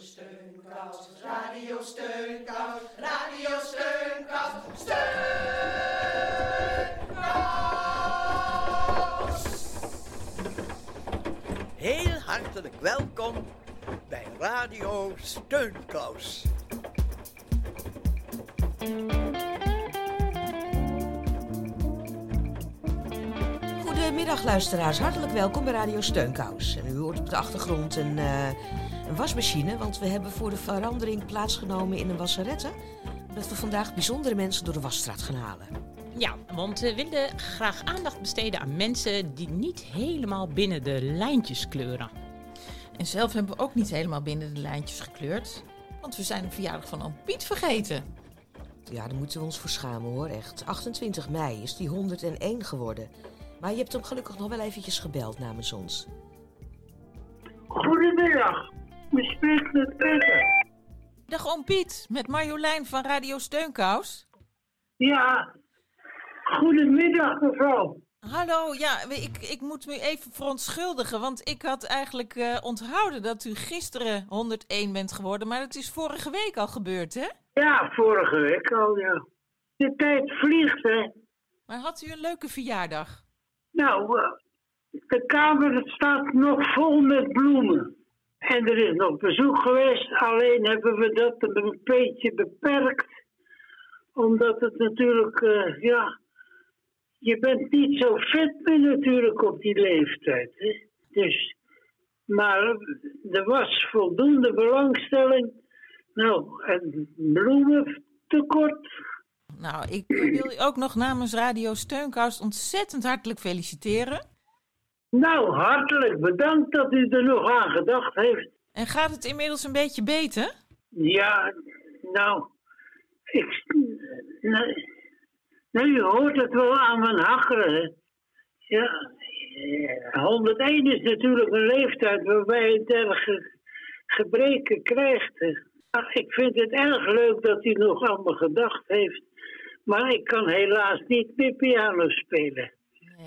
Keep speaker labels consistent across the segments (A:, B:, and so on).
A: Steunkous, Radio Steunkous, Radio Steunkous, Steunkous.
B: Heel hartelijk welkom bij Radio Steunkous.
C: Goedemiddag luisteraars, hartelijk welkom bij Radio Steunkous. En u hoort op de achtergrond een, eh, een wasmachine, want we hebben voor de verandering plaatsgenomen in een wasserette. Dat we vandaag bijzondere mensen door de wasstraat gaan halen.
D: Ja, want we willen graag aandacht besteden aan mensen die niet helemaal binnen de lijntjes kleuren.
E: En zelf hebben we ook niet helemaal binnen de lijntjes gekleurd. Want we zijn de verjaardag van oom Piet vergeten.
C: Ja, daar moeten we ons voor schamen hoor, echt. 28 mei is die 101 geworden. Maar je hebt hem gelukkig nog wel eventjes gebeld namens ons.
F: Goedemiddag, u spreekt met Peter.
E: Dag oom Piet, met Marjolein van Radio Steunkous.
F: Ja, goedemiddag mevrouw.
E: Hallo, ja, ik, ik moet me even verontschuldigen, want ik had eigenlijk eh, onthouden dat u gisteren 101 bent geworden, maar het is vorige week al gebeurd, hè?
F: Ja, vorige week al, ja. De tijd vliegt, hè.
E: Maar had u een leuke verjaardag?
F: Nou, eh, de kamer staat nog vol met bloemen. En er is nog bezoek geweest, alleen hebben we dat een beetje beperkt. Omdat het natuurlijk, eh, ja, je bent niet zo fit meer natuurlijk op die leeftijd. Hè? Dus, maar er was voldoende belangstelling. Nou, en bloemen tekort.
E: Nou, ik wil u ook nog namens Radio Steunkous ontzettend hartelijk feliciteren.
F: Nou, hartelijk bedankt dat u er nog aan gedacht heeft.
E: En gaat het inmiddels een beetje beter?
F: Ja, nou, ik, nou, nou, je hoort het wel aan mijn hakkeren. Ja, eh, 101 is natuurlijk een leeftijd waarbij je dergelijke gebreken krijgt. Maar ik vind het erg leuk dat hij nog aan me gedacht heeft. Maar ik kan helaas niet meer piano spelen.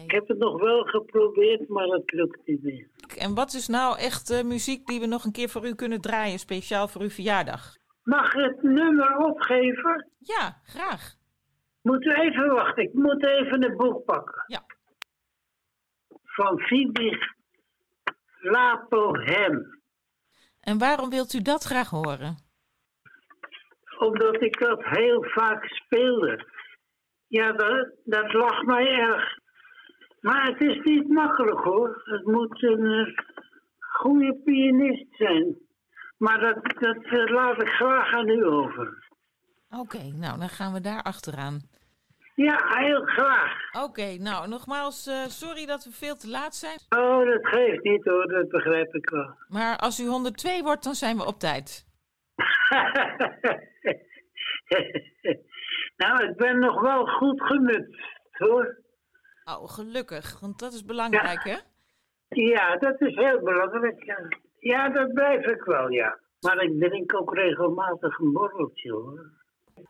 E: Nee.
F: Ik heb het nog wel geprobeerd, maar het lukt niet meer.
E: En wat is nou echt eh, muziek die we nog een keer voor u kunnen draaien, speciaal voor uw verjaardag?
F: Mag ik het nummer opgeven?
E: Ja, graag.
F: Moet u even wachten, ik moet even een boek pakken.
E: Ja.
F: Van Fibi Lapohem.
E: En waarom wilt u dat graag horen?
F: Omdat ik dat heel vaak speelde. Ja, dat, dat lag mij erg. Maar het is niet makkelijk hoor. Het moet een eh, goede pianist zijn. Maar dat, dat eh, laat ik graag aan u over.
E: Oké, nou dan gaan we daar achteraan.
F: Ja, heel graag.
E: Oké, nou nogmaals, eh, sorry dat we veel te laat zijn.
F: Oh, dat geeft niet hoor, dat begrijp ik wel.
E: Maar als u 102 wordt, dan zijn we op tijd.
F: nou, ik ben nog wel goed gemutst, hoor.
E: Oh, gelukkig, want dat is belangrijk, hè?
F: Ja, dat is heel belangrijk. Ja. ja, dat blijf ik wel, ja. Maar ik drink ook regelmatig een borreltje, hoor.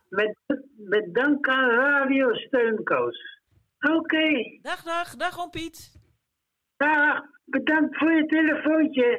F: Met, met dank aan Radio Steunkous. Oké,
E: Dag, dag, dag oom Piet.
F: dag. Bedankt voor je telefoontje.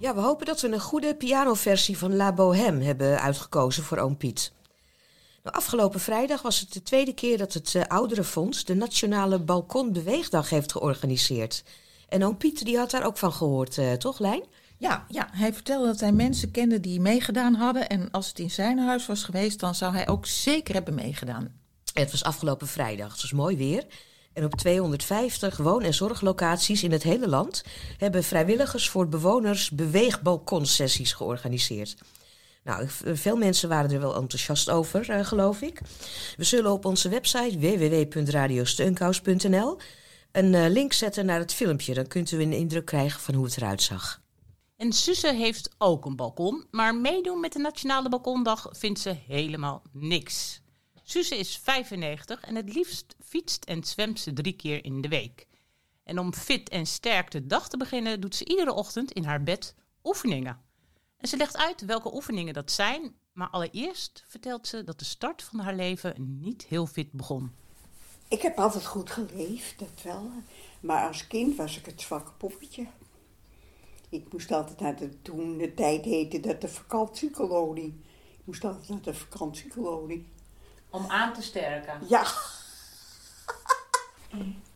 C: Ja, we hopen dat we een goede pianoversie van La Bohème hebben uitgekozen voor Oom Piet. Nou, afgelopen vrijdag was het de tweede keer dat het uh, Ouderenfonds de Nationale Balkonbeweegdag heeft georganiseerd. En Oom Piet die had daar ook van gehoord, uh, toch Lijn?
E: Ja, ja, hij vertelde dat hij mensen kende die meegedaan hadden. En als het in zijn huis was geweest, dan zou hij ook zeker hebben meegedaan.
C: Het was afgelopen vrijdag, het was mooi weer. En op 250 woon- en zorglocaties in het hele land hebben vrijwilligers voor bewoners beweegbalkonsessies georganiseerd. Nou, veel mensen waren er wel enthousiast over, uh, geloof ik. We zullen op onze website www.radiosteunkous.nl een uh, link zetten naar het filmpje. Dan kunt u een indruk krijgen van hoe het eruit zag.
D: En Suze heeft ook een balkon, maar meedoen met de Nationale Balkondag vindt ze helemaal niks. Suze is 95 en het liefst fietst en zwemt ze drie keer in de week. En om fit en sterk de dag te beginnen, doet ze iedere ochtend in haar bed oefeningen. En ze legt uit welke oefeningen dat zijn, maar allereerst vertelt ze dat de start van haar leven niet heel fit begon.
G: Ik heb altijd goed geleefd, dat wel. Maar als kind was ik het zwakke poppetje. Ik moest altijd naar de, toen de tijd heette dat de vakantiekolonie. Ik moest altijd naar de vakantiekolonie.
D: Om aan te sterken?
G: Ja.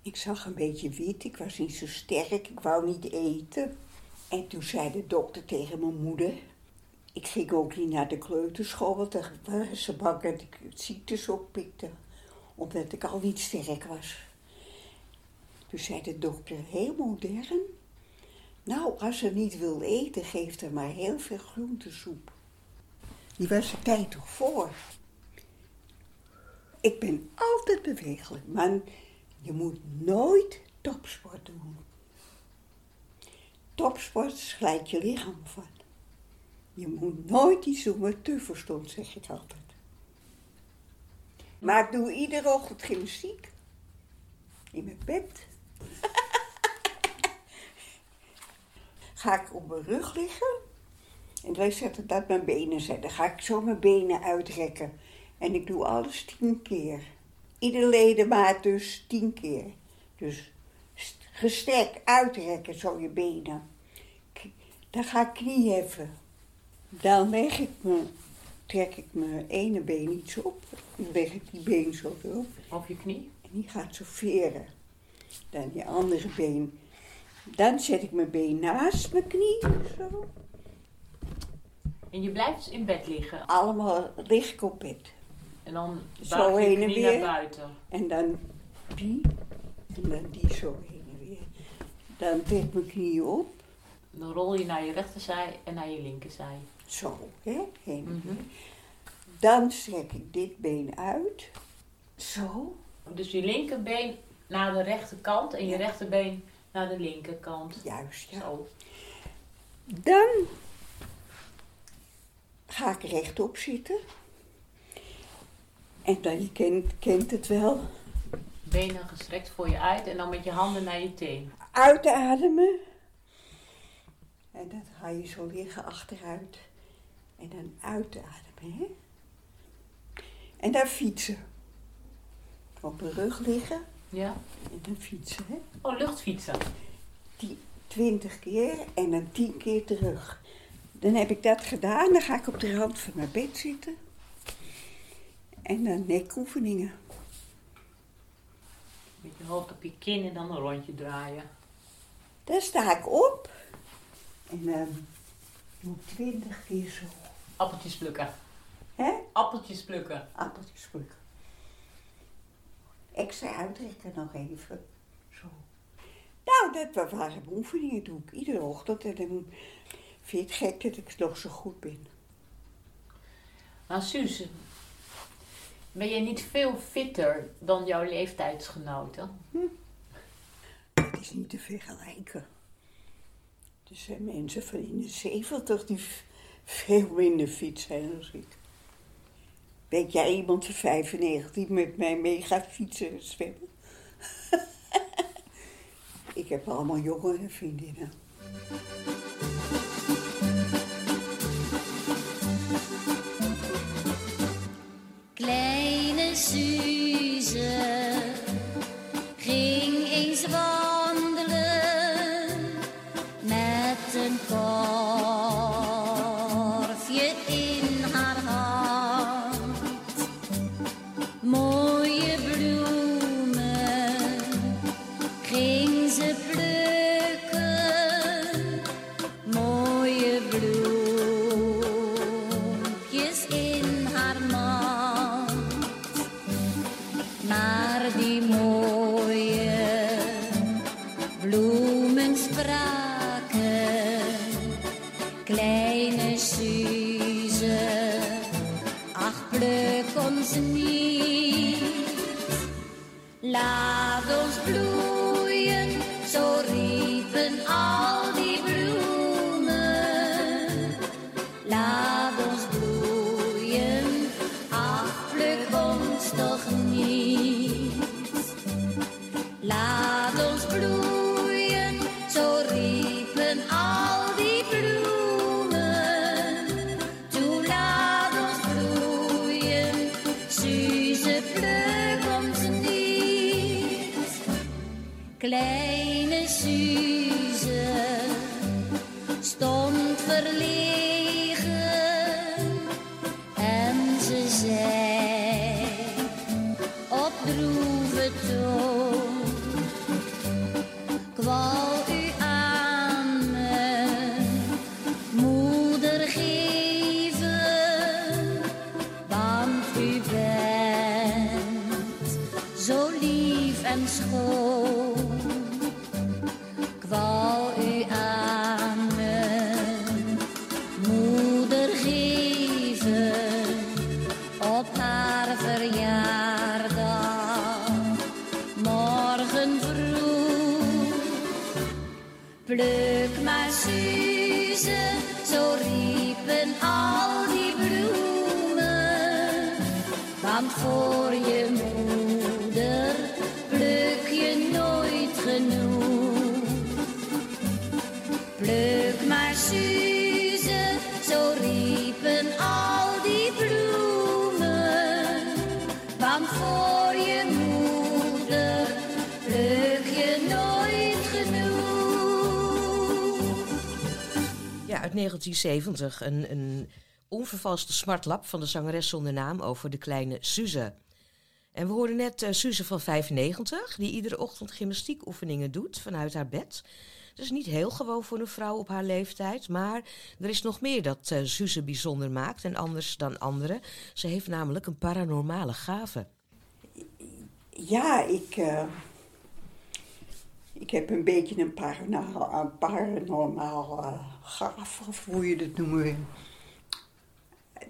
G: Ik zag een beetje wit, ik was niet zo sterk, ik wou niet eten. En toen zei de dokter tegen mijn moeder... Ik ging ook niet naar de kleuterschool, want daar waren ze bang dat ik ziektes oppikte. Omdat ik al niet sterk was. Toen zei de dokter, heel modern. Nou, als ze niet wil eten, geeft er maar heel veel groentesoep. Die was de tijd toch voor. Ik ben altijd bewegelijk, maar je moet nooit topsport doen. Topsport slijt je lichaam van. Je moet nooit iets doen wat te verstond, zeg ik altijd. Maar ik doe iedere ochtend gymnastiek. In mijn bed. ga ik op mijn rug liggen. En wij zetten dat mijn benen zijn. Dan ga ik zo mijn benen uitrekken. En ik doe alles tien keer. Ieder ledemaat dus tien keer. Dus gestrekt uitrekken, zo je benen. Dan ga ik knie heffen. Dan leg ik me, trek ik mijn ene been iets op. Dan leg ik die been zo op.
D: Op je knie?
G: En die gaat zo veren. Dan die andere been. Dan zet ik mijn been naast mijn knie. Zo.
D: En je blijft in bed liggen?
G: Allemaal lig ik op bed.
D: En dan
G: zo heen en weer.
D: naar buiten?
G: En dan die. En dan die zo heen en weer. Dan trek ik mijn knieën op.
D: Dan rol je naar je rechterzij en naar je linkerzij.
G: Zo, hè? Heen en
D: Mhm.
G: weer. Dan strek ik dit been uit. Zo.
D: Dus je linkerbeen naar de rechterkant en je rechterbeen naar de linkerkant.
G: Juist, ja.
D: Zo.
G: Dan ga ik rechtop zitten. En dan, je kent, kent het wel,
D: Benen gestrekt voor je uit en dan met je handen naar je teen.
G: uitademen. En dan ga je zo liggen achteruit. En dan uitademen, hè. En dan fietsen. Op mijn rug liggen
D: Ja?
G: en dan fietsen, hè.
D: Oh, luchtfietsen.
G: Die twintig keer en dan tien keer terug. Dan heb ik dat gedaan, dan ga ik op de rand van mijn bed zitten. En dan nekoefeningen.
D: Met je hoofd op je kin en dan een rondje draaien.
G: Dan sta ik op. En dan doe ik twintig keer zo.
D: Appeltjes plukken.
G: Hè?
D: Appeltjes plukken.
G: Appeltjes plukken. Extra uitrekken nog even. Zo. Nou, dat waren oefeningen. doe ik iedere ochtend. En dan vind je het gek dat ik nog zo goed ben.
D: Maar Suze, ben je niet veel fitter dan jouw leeftijdsgenoten?
G: Dat is niet te vergelijken. Er zijn mensen van in de zeventig die veel minder fit zijn dan ik. Weet jij iemand van 95 die met mij mee gaat fietsen en zwemmen? ik heb allemaal jongere vriendinnen.
H: Kleine
C: uit 1970. Een, een onvervalste smartlap van de zangeres zonder naam over de kleine Suze. En we hoorden net eh, Suze van 95, die iedere ochtend gymnastiekoefeningen doet vanuit haar bed. Is niet heel gewoon voor een vrouw op haar leeftijd, maar er is nog meer dat eh Suze bijzonder maakt en anders dan anderen. Ze heeft namelijk een paranormale gave.
G: Ja, ik, eh, ik heb een beetje een paranormaal, gaaf, of hoe je dat noemen wil.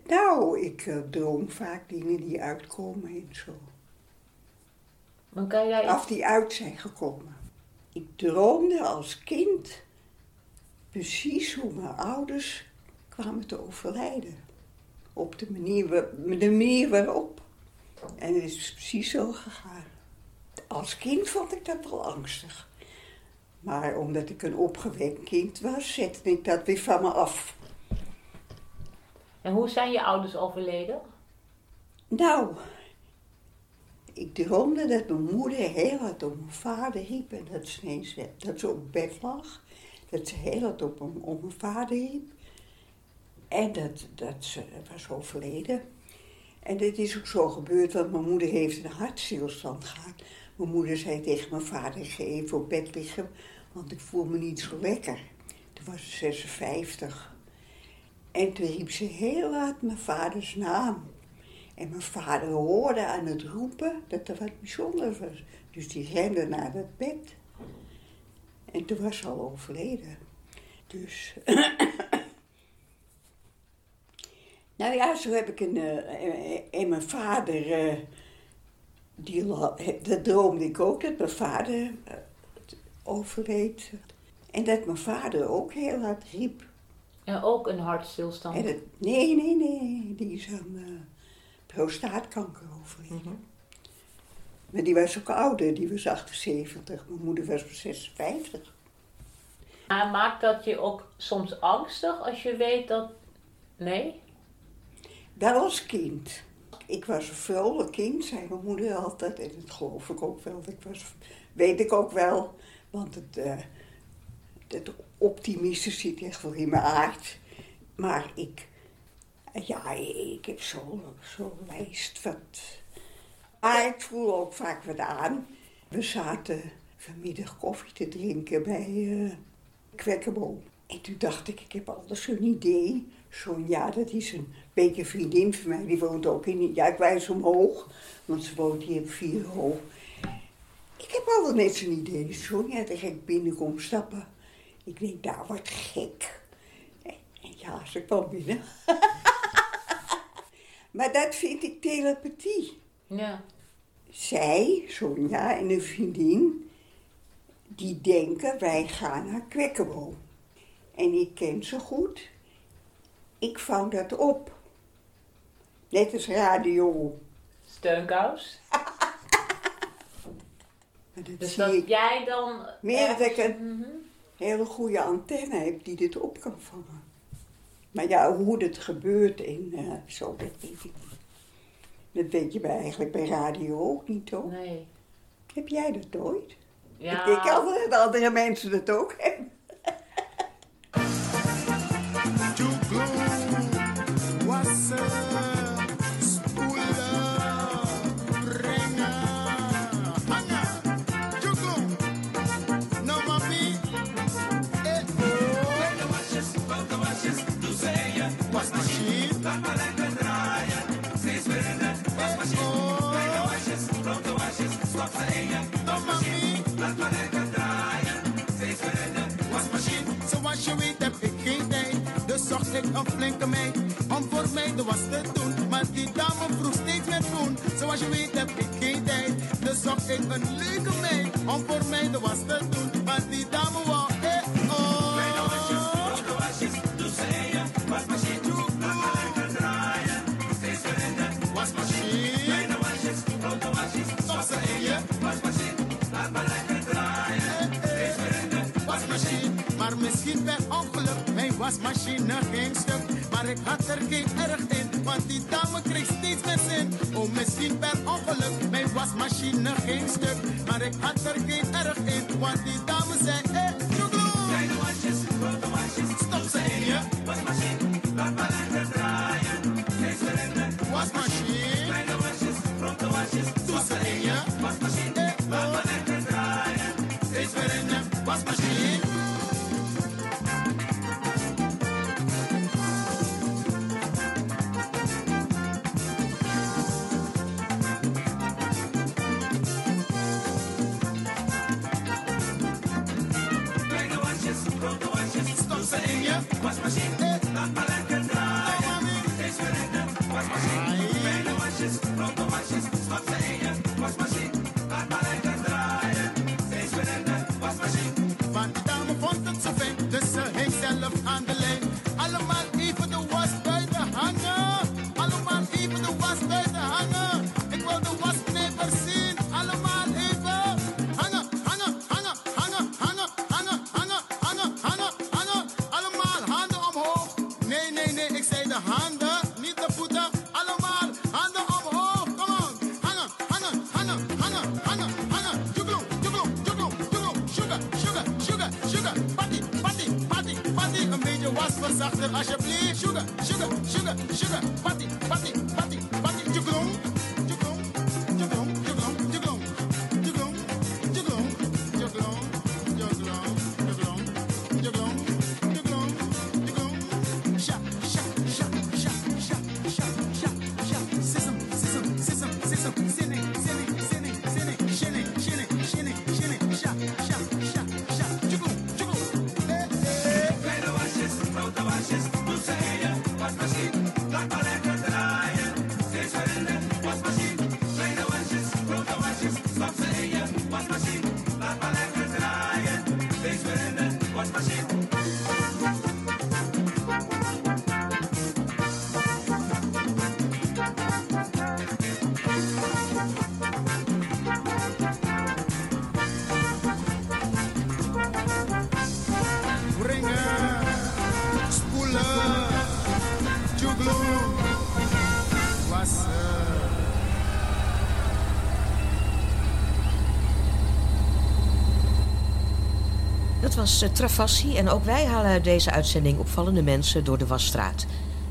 G: Nou, ik eh, droom vaak dingen die uitkomen en zo.
D: Dan kan jij
G: Of die uit zijn gekomen. Ik droomde als kind precies hoe mijn ouders kwamen te overlijden. Op de manier, de manier waarop. En het is precies zo gegaan. Als kind vond ik dat wel angstig. Maar omdat ik een opgewekt kind was, zette ik dat weer van me af.
D: En hoe zijn je ouders overleden?
G: Nou, ik droomde dat mijn moeder heel hard op mijn vader riep en dat ze, ineens, dat ze op bed lag. Dat ze heel hard op, hem, op mijn vader riep. En dat, dat ze was overleden. En dit is ook zo gebeurd, want mijn moeder heeft een hartstilstand gehad. Mijn moeder zei tegen mijn vader, even op bed liggen, want ik voel me niet zo lekker. Toen was ze 56. En toen riep ze heel hard mijn vaders naam. En mijn vader hoorde aan het roepen dat er wat bijzonders was. Dus die rende naar het bed. En toen was ze al overleden. Dus. nou ja, zo heb ik een. eh, en mijn vader. Die, dat droomde ik ook, dat mijn vader eh, overleed. En dat mijn vader ook heel hard riep.
D: En ook een hartstilstand.
G: En nee, nee, nee, die is aan eh, prostaatkanker overleden. Maar die was ook ouder, die was 78. Mijn moeder was 56.
D: Maar maakt dat je ook soms angstig als je weet dat... Nee?
G: Wel als kind. Ik was een vrolijk kind, zei mijn moeder altijd. En dat geloof ik ook wel. Ik was, weet ik ook wel. Want het, eh het optimisme zit echt wel in mijn aard. Maar ik, ja, ik heb zo'n zo lijst wat... Maar ik voel ook vaak wat aan. We zaten vanmiddag koffie te drinken bij eh Kwekkenboom. En toen dacht ik, ik heb altijd zo'n idee. Sonja, dat is een beetje vriendin van mij. Die woont ook in... Ja, ik wijs omhoog. Want ze woont hier op vier hoog. Ik heb altijd net zo'n idee. Sonja, ga ik binnenkom stappen. Ik denk, nou, wat gek. En ja, ze kwam binnen. maar dat vind ik telepathie.
E: Ja.
G: Zij, Sonja en een vriendin, die denken wij gaan naar Kwekkerboom. En ik ken ze goed. Ik vang dat op. Net als radio.
E: Steunkous.
G: Dat
E: Dus
G: zie
E: dat
G: ik
E: jij dan...
G: meer dat ik een
E: Mhm.
G: hele goede antenne heb die dit op kan vangen. Maar ja, hoe het gebeurt en eh, zo, dat weet ik niet. Dat weet je bij, eigenlijk bij radio ook niet, toch?
E: Nee.
G: Heb jij dat nooit?
E: Ja.
G: Ik denk altijd dat andere mensen dat ook hebben.
I: Zocht ik een flinke meid om voor mij de was te doen. Maar die dame vroeg steeds meer doen. Zoals je weet heb ik geen tijd, dus zocht ik een leuke meid om voor mij de was te doen. Maar die dame wou wasmachine ging stuk. Maar ik had er geen erg in, want die dame sugar, sugar,
C: was uh, Travassi en ook wij halen uit deze uitzending opvallende mensen door de wasstraat.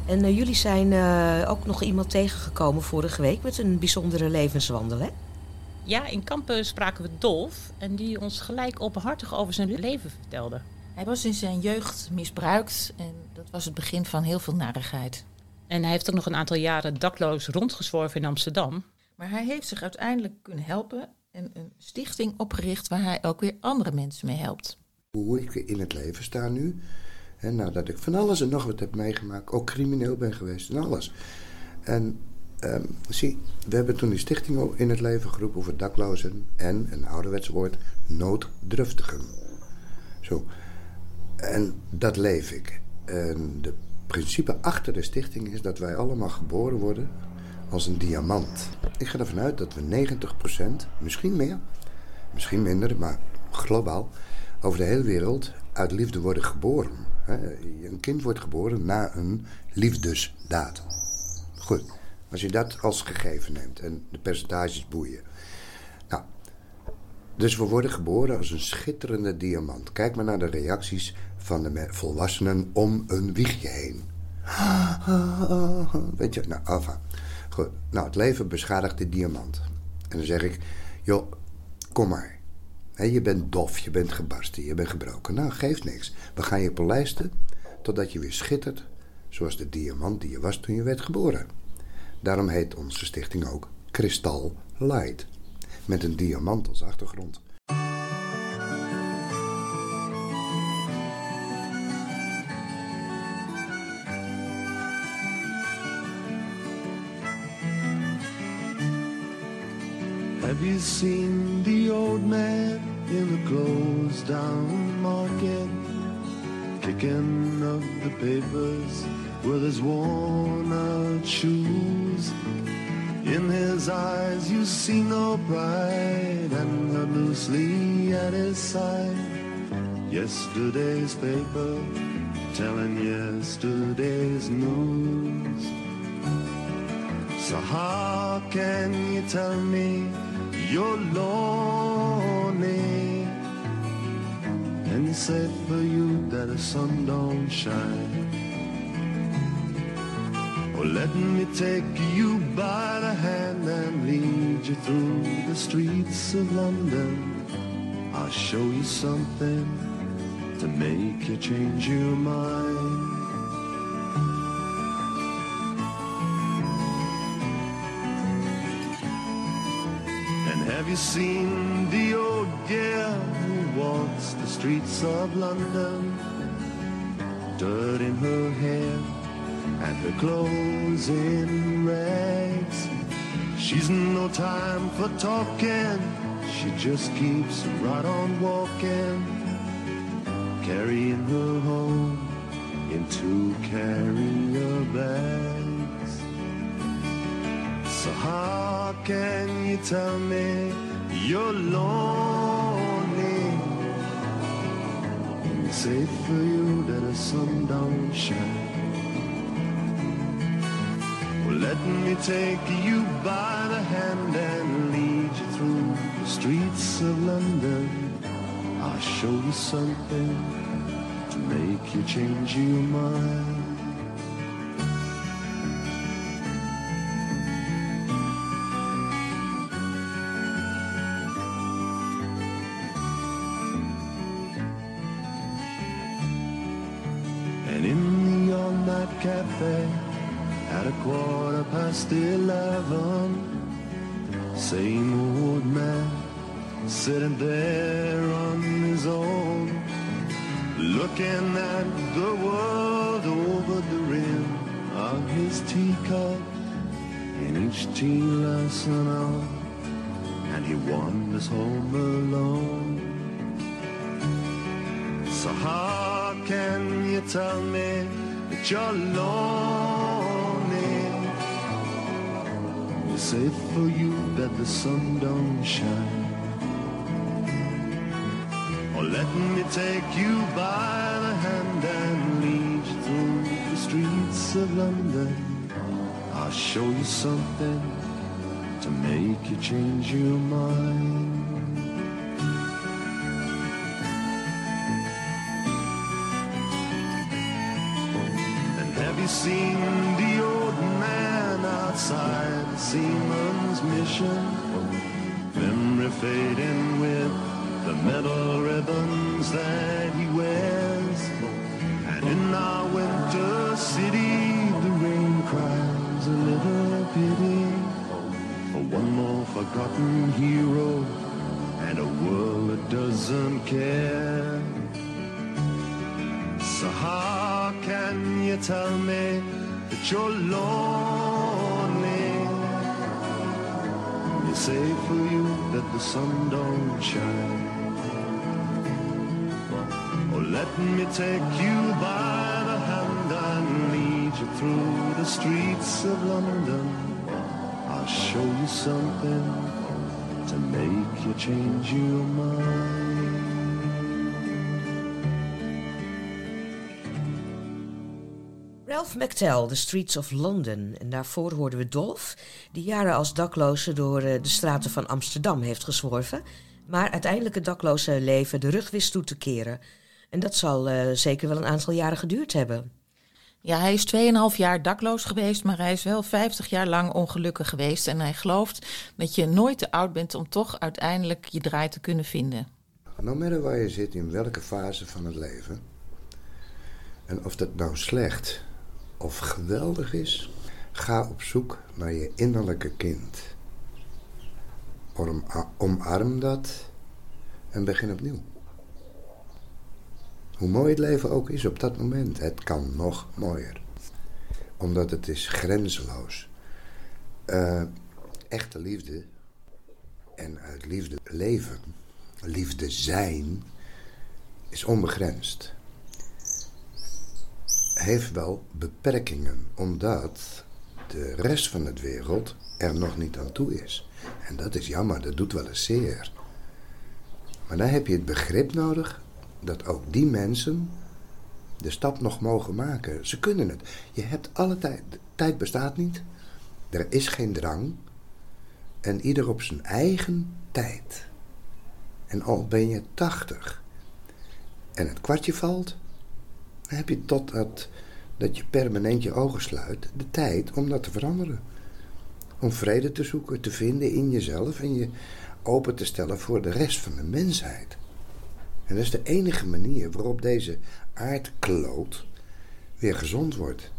C: En eh, jullie zijn eh, ook nog iemand tegengekomen vorige week met een bijzondere levenswandel, hè?
D: Ja, in Kampen spraken we Dolf en die ons gelijk openhartig over zijn leven vertelde.
E: Hij was in zijn jeugd misbruikt en dat was het begin van heel veel narigheid.
D: En hij heeft ook nog een aantal jaren dakloos rondgezworven in Amsterdam.
E: Maar hij heeft zich uiteindelijk kunnen helpen en een stichting opgericht waar hij ook weer andere mensen mee helpt.
J: Hoe ik in het leven sta nu. En nadat ik van alles en nog wat heb meegemaakt, ook crimineel ben geweest en alles. En ehm, zie, we hebben toen die stichting in het leven geroepen voor daklozen en, een ouderwets woord, nooddruftigen. Zo. En dat leef ik. En de principe achter de stichting is dat wij allemaal geboren worden als een diamant. Ik ga ervan uit dat we 90%, misschien meer, misschien minder, maar globaal, over de hele wereld uit liefde worden geboren. Een kind wordt geboren na een liefdesdaad. Goed, als je dat als gegeven neemt en de percentages boeien. Nou, dus we worden geboren als een schitterende diamant. Kijk maar naar de reacties van de volwassenen om een wiegje heen. Weet je, nou, enfin. Goed, nou, het leven beschadigt de diamant. En dan zeg ik, joh, kom maar. Je bent dof, je bent gebarsten, je bent gebroken. Nou, geeft niks. We gaan je polijsten totdat je weer schittert... zoals de diamant die je was toen je werd geboren. Daarom heet onze stichting ook Kristal Light. Met een diamant als achtergrond.
K: Have you seen old man in the closed down market? Kicking up the papers with his worn out shoes. In his eyes you see no pride and held loosely at his side. Yesterday's paper telling yesterday's news. So how can you tell me you're lonely and it's safe for you that the sun don't shine? Well, let me take you by the hand and lead you through the streets of London. I'll show you something to make you change your mind. You seen the old girl who walks the streets of London? Dirt in her hair and her clothes in rags. She's no time for talking, she just keeps right on walking, carrying her home in two carrier bags. How can you tell me you're lonely? It's safe for you that the sun don't shine. Well, let me take you by the hand and lead you through the streets of London. I'll show you something to make you change your mind. Quarter past eleven, same old man sitting there on his own, looking at the world over the rim of his teacup, In each tea an hour, and he wanders home alone. So how can you tell me that you're lonely? It's safe for you that the sun don't shine. Or let me take you by the hand and lead you through the streets of London. I'll show you something to make you change your mind. And have you seen seaman's mission? Memory fading with the metal ribbons that he wears. And in our winter city, the rain cries a little pity for one more forgotten hero and a world that doesn't care. So how can you tell me that you're lonely? Say for you that the sun don't shine. Oh, let me take you by the hand and lead you through the streets of London. I'll show you something to make you change your mind.
C: Ralph McTell, The Streets of London. En daarvoor hoorden we Dolph, die jaren als dakloze door eh, de straten van Amsterdam heeft gezworven. Maar uiteindelijk het dakloze leven de rug wist toe te keren. En dat zal eh, zeker wel een aantal jaren geduurd hebben.
E: Ja, hij is 2,5 jaar dakloos geweest, maar hij is wel 50 jaar lang ongelukkig geweest. En hij gelooft dat je nooit te oud bent om toch uiteindelijk je draai te kunnen vinden.
H: No matter waar je zit, in welke fase van het leven. En of dat nou slecht of geweldig is, ga op zoek naar je innerlijke kind. Om, omarm dat en begin opnieuw. Hoe mooi het leven ook is op dat moment, het kan nog mooier. Omdat het is grenzeloos. Eh, echte liefde en uit liefde leven, liefde zijn, is onbegrensd. Heeft wel beperkingen, omdat de rest van de wereld er nog niet aan toe is. En dat is jammer, dat doet wel eens zeer. Maar dan heb je het begrip nodig dat ook die mensen de stap nog mogen maken. Ze kunnen het. Je hebt alle tijd. Tijd bestaat niet. Er is geen drang. En ieder op zijn eigen tijd. En al ben je tachtig en het kwartje valt, dan heb je totdat dat je permanent je ogen sluit de tijd om dat te veranderen. Om vrede te zoeken, te vinden in jezelf en je open te stellen voor de rest van de mensheid. En dat is de enige manier waarop deze aardkloot weer gezond wordt.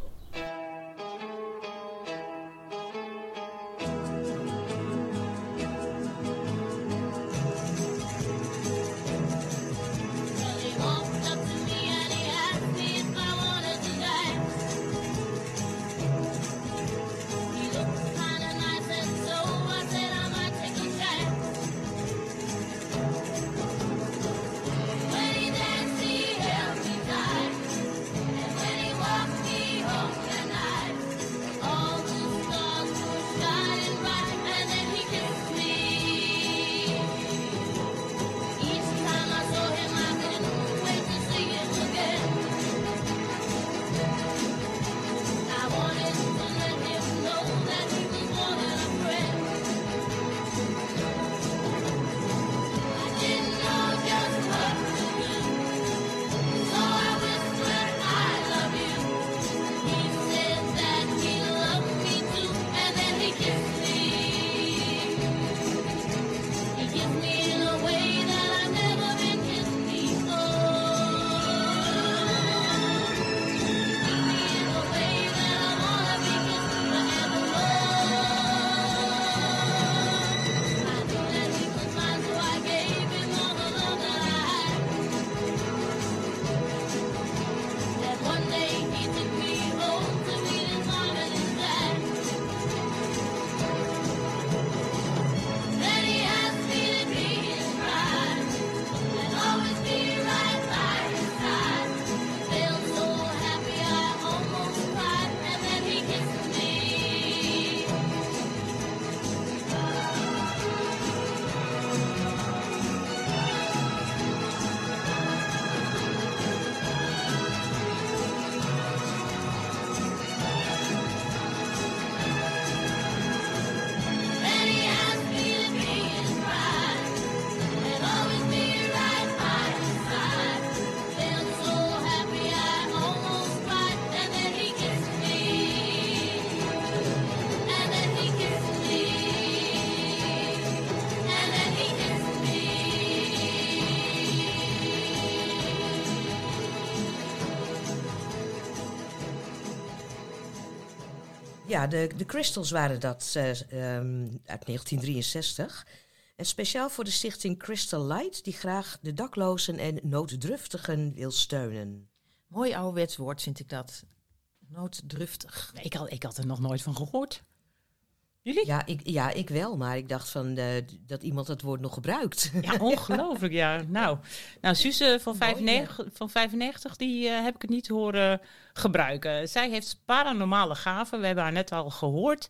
C: Ja, de, de Crystals waren dat eh, ehm, uit 1963. En speciaal voor de stichting Crystal Light, die graag de daklozen en nooddruftigen wil steunen.
E: Mooi ouderwets woord vind ik dat. Nooddruftig.
D: Ik, had, ik had er nog nooit van gehoord. Jullie?
C: Ja ik, ja, ik wel, maar ik dacht van, eh, dat iemand het woord nog gebruikt.
D: Ja, ongelooflijk, ja. Nou, nou Suze van
C: Mooi,
D: 95, van 95 die eh, heb ik het niet horen gebruiken. Zij heeft paranormale gaven, we hebben haar net al gehoord.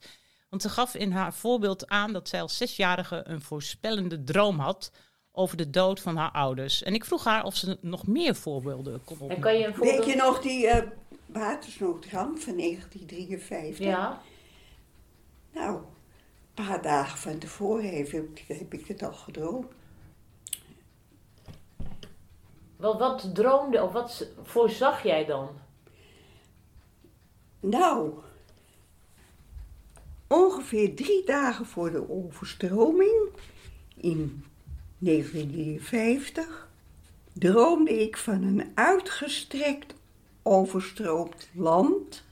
D: Want ze gaf in haar voorbeeld aan dat zij als zesjarige een voorspellende droom had over de dood van haar ouders. En ik vroeg haar of ze nog meer voorbeelden kon opnoemen.
G: En kan je een Weet je nog die uh, watersnoodramp van 1953?
D: Ja.
G: Nou, een paar dagen van tevoren heb, heb ik het al gedroomd.
L: Wel, wat droomde of wat voorzag jij dan?
G: Nou, ongeveer drie dagen voor de overstroming in 1953 droomde ik van een uitgestrekt overstroomd land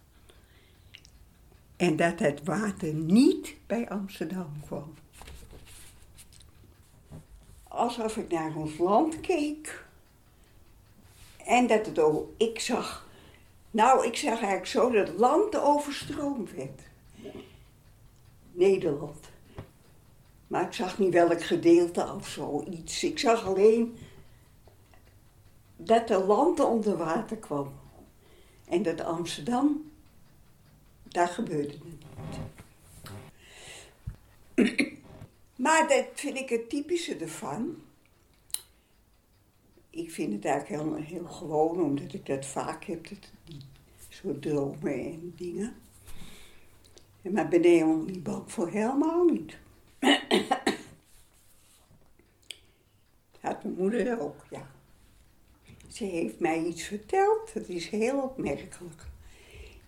G: en dat het water niet bij Amsterdam kwam. Alsof ik naar ons land keek en dat het ook, ik zag, nou ik zag eigenlijk zo dat het land overstroomd werd. Nederland. Maar ik zag niet welk gedeelte of zoiets. Ik zag alleen dat de land onder water kwam. En dat Amsterdam, daar gebeurde het niet. Maar dat vind ik het typische ervan. Ik vind het eigenlijk heel, heel gewoon, omdat ik dat vaak heb, dat, die soort dromen en dingen. Maar ben helemaal niet voor, helemaal niet. Had mijn moeder ook, ja. Ze heeft mij iets verteld, dat is heel opmerkelijk.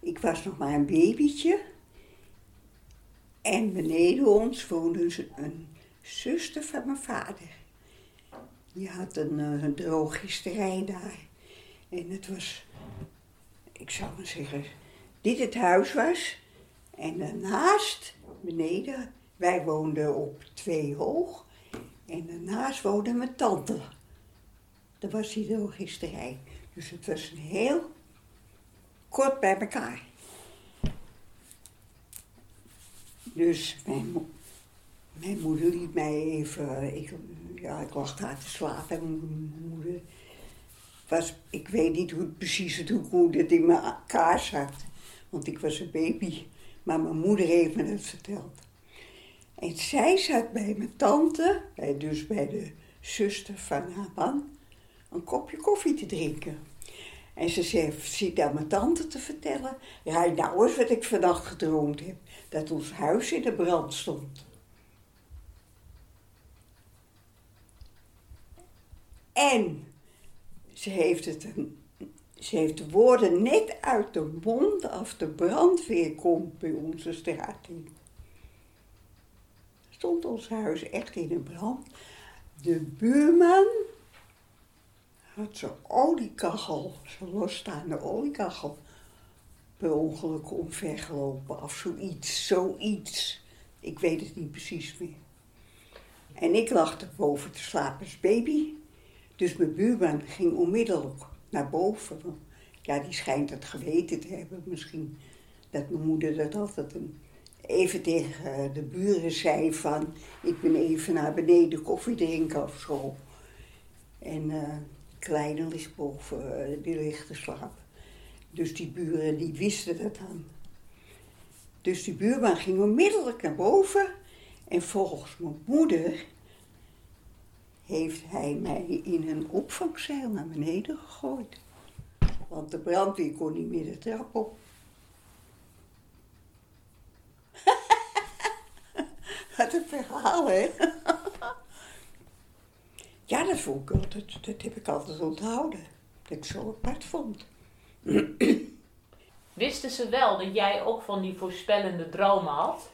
G: Ik was nog maar een babytje. En beneden ons woonde een zuster van mijn vader. Die had een, eh, een drogisterij daar. En het was, ik zou maar zeggen, dit het huis was. En daarnaast, beneden, wij woonden op twee hoog. En daarnaast woonde mijn tante. Dat was die drogisterij. Dus het was een heel kort bij elkaar. Dus mijn, mo- mijn moeder liet mij even. Ik, ja, ik lag daar te slapen en mijn moeder was. Ik weet niet hoe precies hoe het in elkaar zat. Want ik was een baby. Maar mijn moeder heeft me dat verteld. En zij zat bij mijn tante, dus bij de zuster van haar man, een kopje koffie te drinken. En ze zei, zit aan mijn tante te vertellen. Ja, nou eens wat ik vannacht gedroomd heb. Dat ons huis in de brand stond. En ze heeft, het ze heeft de woorden net uit de mond af de brandweer komt bij onze straat in. Stond ons huis echt in de brand. De buurman had zijn oliekachel, zijn losstaande oliekachel, per ongeluk omvergelopen of zoiets, zoiets. Ik weet het niet precies meer. En ik lag er boven te slapen als baby. Dus mijn buurman ging onmiddellijk naar boven. Ja, die schijnt het geweten te hebben misschien. Dat mijn moeder dat altijd een, even tegen de buren zei van... ik ben even naar beneden koffie drinken of zo. En eh kleine ligt boven, die ligt te slapen. Dus die buren die wisten dat dan. Dus die buurman ging onmiddellijk naar boven. En volgens mijn moeder heeft hij mij in een opvangzeil naar beneden gegooid. Want de brandweer kon niet meer de trap op. Wat een verhaal, hè? ja, dat vond ik altijd, dat heb ik altijd onthouden. Dat ik zo apart vond.
L: Wisten ze wel dat jij ook van die voorspellende dromen had?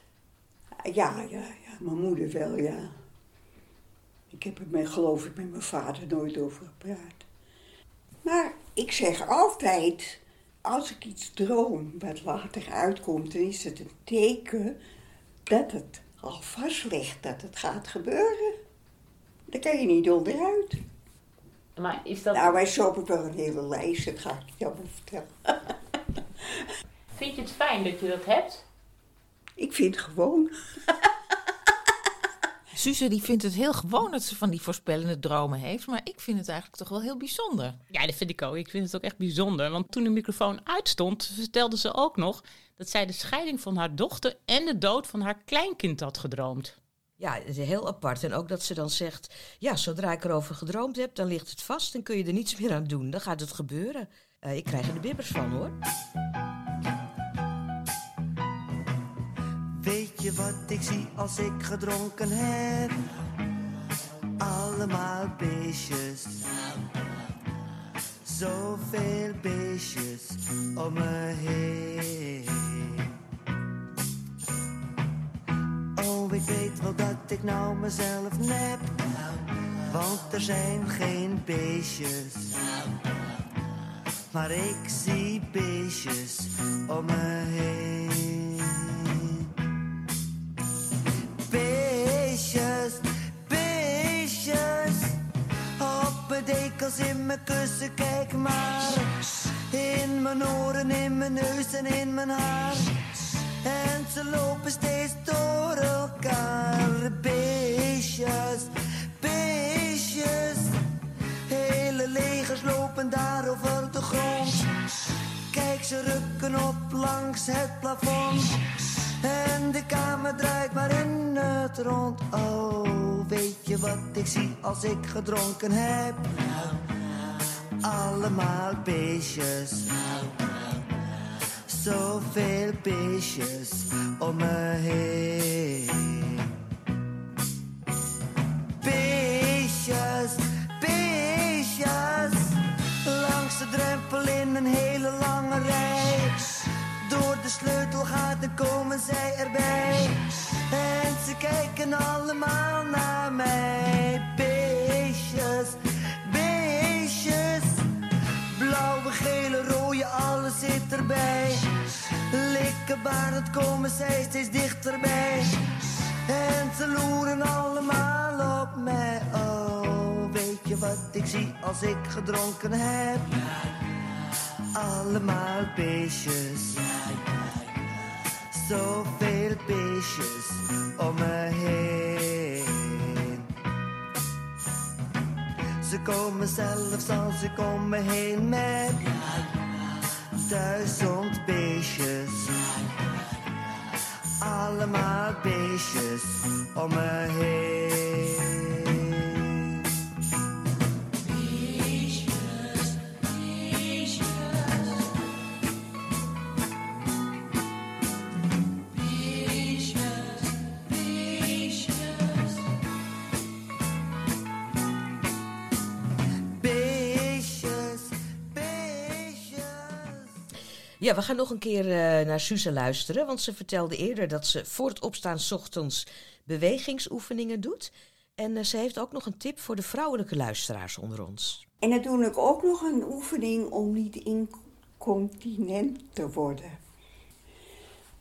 G: Ja, ja, ja. Mijn moeder wel, ja. Ik heb er met, geloof ik met mijn vader nooit over gepraat. Maar ik zeg altijd, als ik iets droom wat later uitkomt, dan is het een teken dat het al vast ligt dat het gaat gebeuren. Daar kan je niet onderuit.
L: Maar is dat...
G: Nou, wij shoppen wel een hele lijst, dat ga ik je allemaal vertellen.
L: Vind je het fijn dat je dat hebt?
G: Ik vind het gewoon.
E: Suze die vindt het heel gewoon dat ze van die voorspellende dromen heeft. Maar ik vind het eigenlijk toch wel heel bijzonder.
D: Ja, dat vind ik ook. Ik vind het ook echt bijzonder. Want toen de microfoon uitstond, vertelde ze ook nog dat zij de scheiding van haar dochter en de dood van haar kleinkind had gedroomd.
C: Ja, is heel apart. En ook dat ze dan zegt, ja, zodra ik erover gedroomd heb, dan ligt het vast en kun je er niets meer aan doen. Dan gaat het gebeuren. Eh, ik krijg er de bibbers van, hoor.
M: Weet je wat ik zie als ik gedronken heb? Allemaal beestjes. Zoveel beestjes om me heen. Oh, ik weet wel dat ik nou mezelf nep. Want er zijn geen beestjes. Maar ik zie beestjes om me heen. Beestjes, beestjes. Op mijn dekels, in mijn kussen, kijk maar. In mijn oren, in mijn neus en in mijn haar. En ze lopen steeds door elkaar. Beestjes, beestjes. Hele legers lopen daar over de grond. Kijk, ze rukken op langs het plafond. En de kamer draait maar in het rond. Oh, weet je wat ik zie als ik gedronken heb? Allemaal beestjes. Zoveel beestjes om me heen. Beestjes, beestjes. Langs de drempel in een hele lange rij. Door de sleutelgaten komen zij erbij. En ze kijken allemaal naar mij. Zit erbij. Likkenbarend komen zij steeds dichterbij. En ze loeren allemaal op mij. Oh, weet je wat ik zie als ik gedronken heb? Allemaal beestjes. Zoveel beestjes om me heen. Ze komen zelfs als om me heen met duizend beestjes. Allemaal beestjes om me heen.
C: We gaan nog een keer eh, naar Suze luisteren. Want ze vertelde eerder dat ze voor het opstaan ochtends bewegingsoefeningen doet. En eh, ze heeft ook nog een tip voor de vrouwelijke luisteraars onder ons.
G: En ik ook nog een oefening om niet incontinent te worden.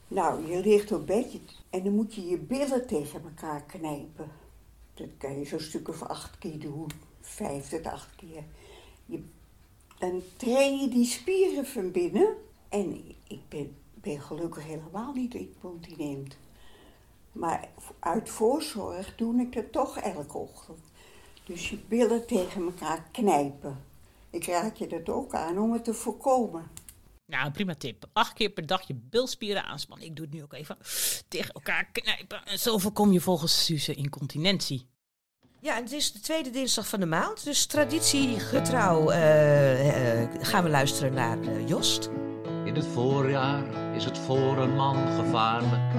G: Nou, je ligt op bed en dan moet je je billen tegen elkaar knijpen. Dat kan je zo'n stuk of acht keer doen, vijf tot acht keer. Je, dan train je die spieren van binnen. En ik ben, ben gelukkig helemaal niet incontinent. Maar uit voorzorg doe ik dat toch elke ochtend. Dus je billen tegen elkaar knijpen. Ik raad je dat ook aan om het te voorkomen.
D: Nou, prima tip. Acht keer per dag je bilspieren aanspannen. Ik doe het nu ook even tegen elkaar knijpen. En zo voorkom je volgens Suze incontinentie.
C: Ja, en het is de tweede dinsdag van de maand. Dus traditiegetrouw eh, eh, gaan we luisteren naar eh, Jost.
N: In het voorjaar is het voor een man gevaarlijk.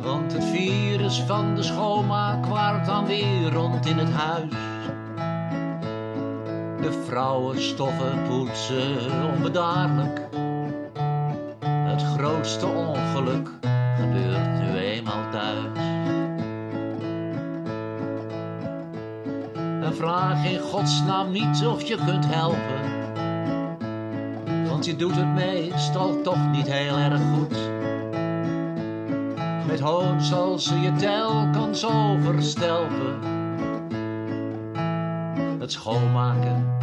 N: Want het virus van de schoonmaak waart dan weer rond in het huis. De vrouwen stoffen poetsen onbedaarlijk. Het grootste ongeluk gebeurt nu eenmaal thuis. En vraag in godsnaam niet of je kunt helpen. Je doet het meestal toch niet heel erg goed. Met hoon zal ze je telkens overstelpen. Het schoonmaken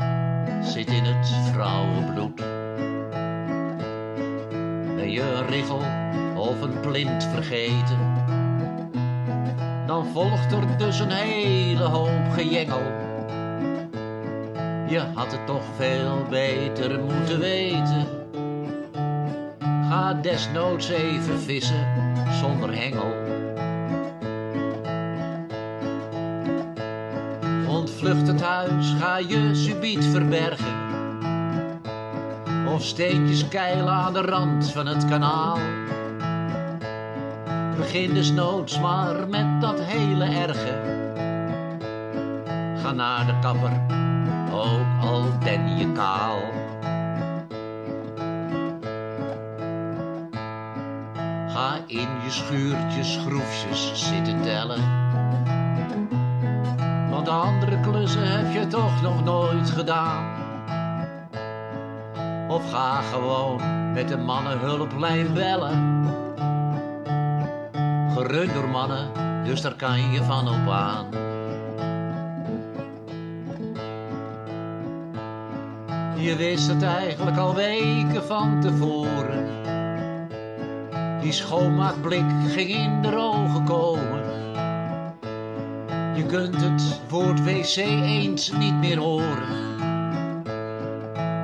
N: zit in het vrouwenbloed. Ben je een richel of een plint vergeten? Dan volgt er dus een hele hoop gejengel. Je had het toch veel beter moeten weten. Ga desnoods even vissen zonder hengel. Ontvlucht het huis, ga je subiet verbergen. Of steentjes keilen aan de rand van het kanaal. Begin desnoods maar met dat hele erge. Ga naar de kapper, ook al ben je kaal. Ga in je schuurtjes schroefjes zitten tellen. Want andere klussen heb je toch nog nooit gedaan. Of ga gewoon met de mannenhulplijn bellen. Gerund door mannen, dus daar kan je van op aan. Je wist het eigenlijk al weken van tevoren. Die schoonmaakblik ging in de ogen komen. Je kunt het woord wc eens niet meer horen.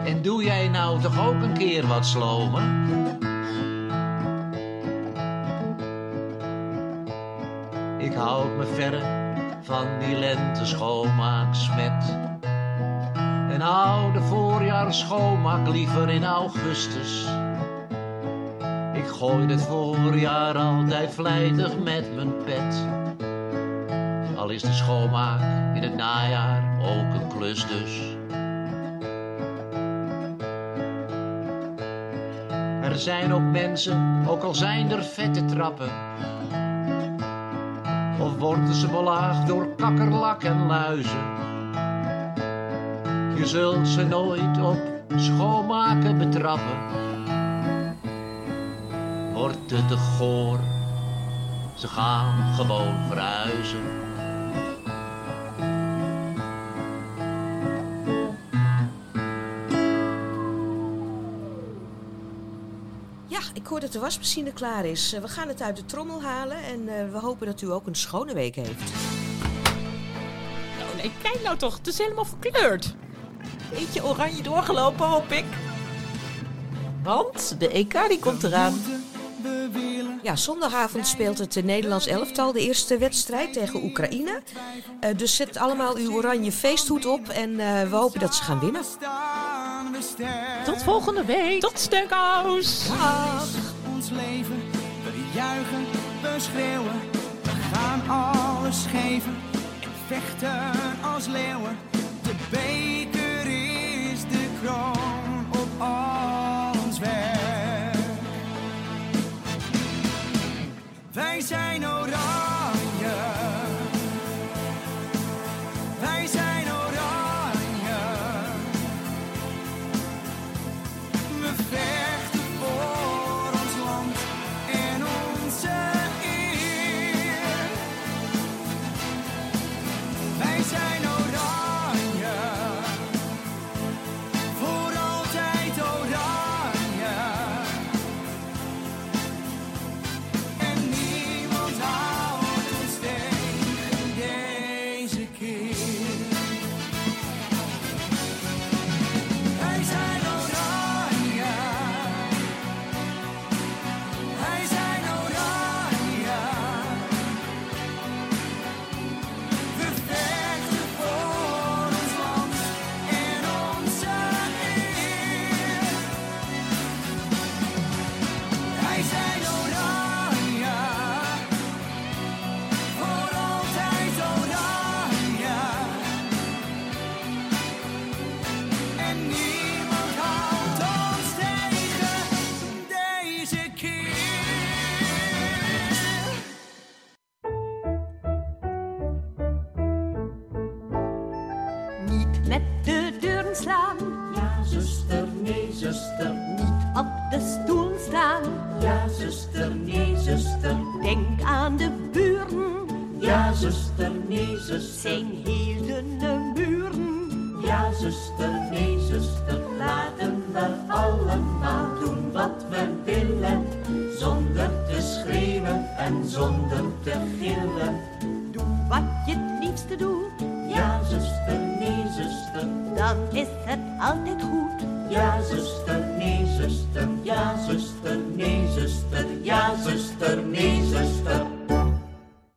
N: En doe jij nou toch ook een keer wat slomen? Ik houd me verre van die lente schoonmaaksmet. En hou de voorjaar schoonmaak liever in augustus. Ik gooi het voorjaar altijd vlijtig met mijn pet. Al is de schoonmaak in het najaar ook een klus dus. Er zijn ook mensen, ook al zijn er vette trappen. Of worden ze belaagd door kakkerlak en luizen. Je zult ze nooit op schoonmaken betrappen. Wordt het te goor, ze gaan gewoon verhuizen.
C: Ja, ik hoor dat de wasmachine klaar is. We gaan het uit de trommel halen en eh, we hopen dat u ook een schone week heeft.
D: Oh nee, kijk nou toch, het is helemaal verkleurd.
E: Beetje oranje doorgelopen, hoop ik. Want de EK die komt eraan.
C: Ja, zondagavond speelt het Nederlands elftal de eerste wedstrijd tegen Oekraïne. Eh, dus zet allemaal uw oranje feesthoed op en eh, we hopen dat ze gaan winnen.
D: Tot volgende week. Tot Steunkous.
O: Dag. Ons leven, we juichen, we schreeuwen. We gaan alles geven en vechten als leeuwen. De is de kroon